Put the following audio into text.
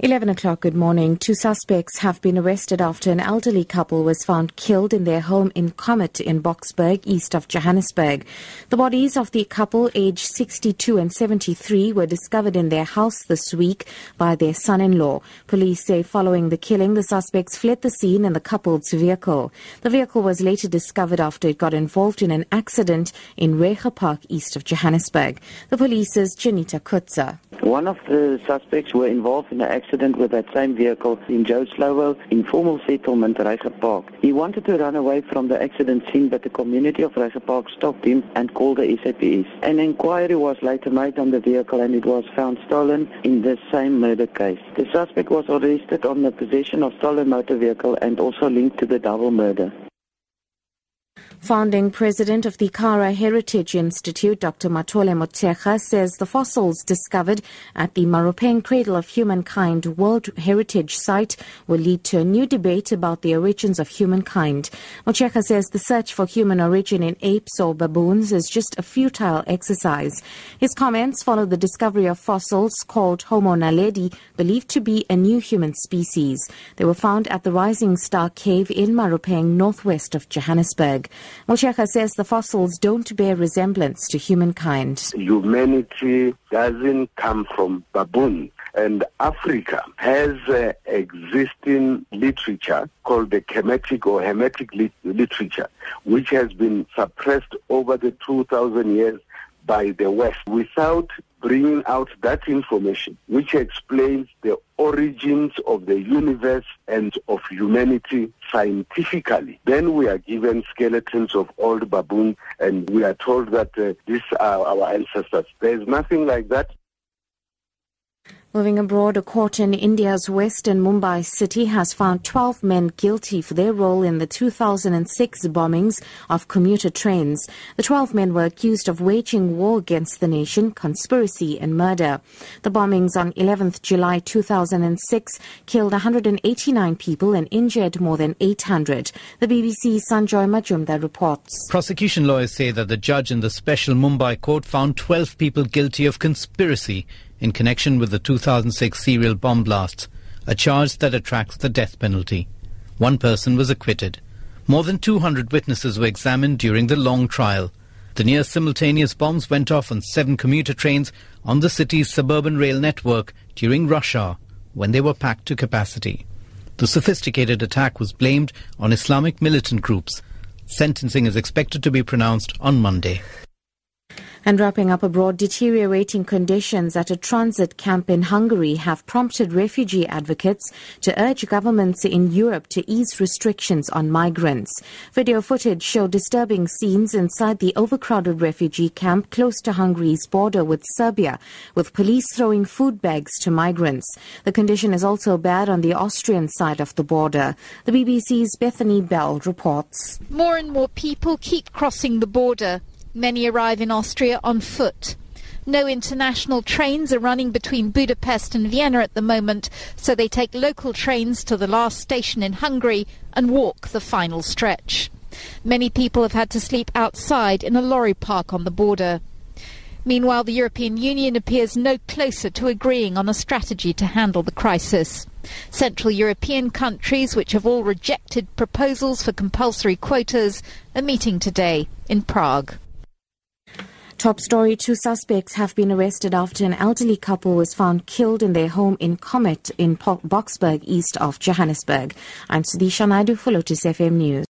11 o'clock, good morning. Two suspects have been arrested after an elderly couple was found killed in their home in Comet in Boksburg, east of Johannesburg. The bodies of the couple, aged 62 and 73, were discovered in their house this week by their son-in-law. Police say following the killing, the suspects fled the scene in the couple's vehicle. The vehicle was later discovered after it got involved in an accident in Reiger Park, east of Johannesburg. The police's Janita Kutza. One of the suspects were involved in an accident with that same vehicle in Joe Slovo informal settlement Reiger Park. He wanted to run away from the accident scene but the community of Reiger Park stopped him and called the SAPS. An inquiry was later made on the vehicle and it was found stolen in the same murder case. The suspect was arrested on the possession of stolen motor vehicle and also linked to the double murder. Founding president of the Kara Heritage Institute, Dr. Mathole Motshekga, says the fossils discovered at the Maropeng Cradle of Humankind World Heritage Site will lead to a new debate about the origins of humankind. Motshekga says the search for human origin in apes or baboons is just a futile exercise. His comments follow the discovery of fossils called Homo naledi, believed to be a new human species. They were found at the Rising Star Cave in Maropeng, northwest of Johannesburg. Motshekga says the fossils don't bear resemblance to humankind. Humanity doesn't come from baboons. And Africa has uh, existing literature called the Kemetic or Hermetic literature, which has been suppressed over the 2,000 years by the West without bringing out that information, which explains the origins of the universe and of humanity scientifically. Then we are given skeletons of old baboons and we are told that uh, these are our ancestors. There is nothing like that. Moving abroad, a court in India's western Mumbai city has found 12 men guilty for their role in the 2006 bombings of commuter trains. The 12 men were accused of waging war against the nation, conspiracy and murder. The bombings on 11th July 2006 killed 189 people and injured more than 800. The BBC's Sanjoy Majumdar reports. Prosecution lawyers say that the judge in the special Mumbai court found 12 people guilty of conspiracy in connection with the 2006 serial bomb blasts, a charge that attracts the death penalty. One person was acquitted. More than 200 witnesses were examined during the long trial. The near simultaneous bombs went off on seven commuter trains on the city's suburban rail network during rush hour when they were packed to capacity. The sophisticated attack was blamed on Islamic militant groups. Sentencing is expected to be pronounced on Monday. And wrapping up abroad, deteriorating conditions at a transit camp in Hungary have prompted refugee advocates to urge governments in Europe to ease restrictions on migrants. Video footage showed disturbing scenes inside the overcrowded refugee camp close to Hungary's border with Serbia, with police throwing food bags to migrants. The condition is also bad on the Austrian side of the border. The BBC's Bethany Bell reports. More and more people keep crossing the border. Many arrive in Austria on foot. No international trains are running between Budapest and Vienna at the moment, so they take local trains to the last station in Hungary and walk the final stretch. Many people have had to sleep outside in a lorry park on the border. Meanwhile, the European Union appears no closer to agreeing on a strategy to handle the crisis. Central European countries, which have all rejected proposals for compulsory quotas, are meeting today in Prague. Top story Two suspects have been arrested after an elderly couple was found killed in their home in Comet in Boksburg, east of Johannesburg. I'm Sudisha Naidu for Lotus FM News.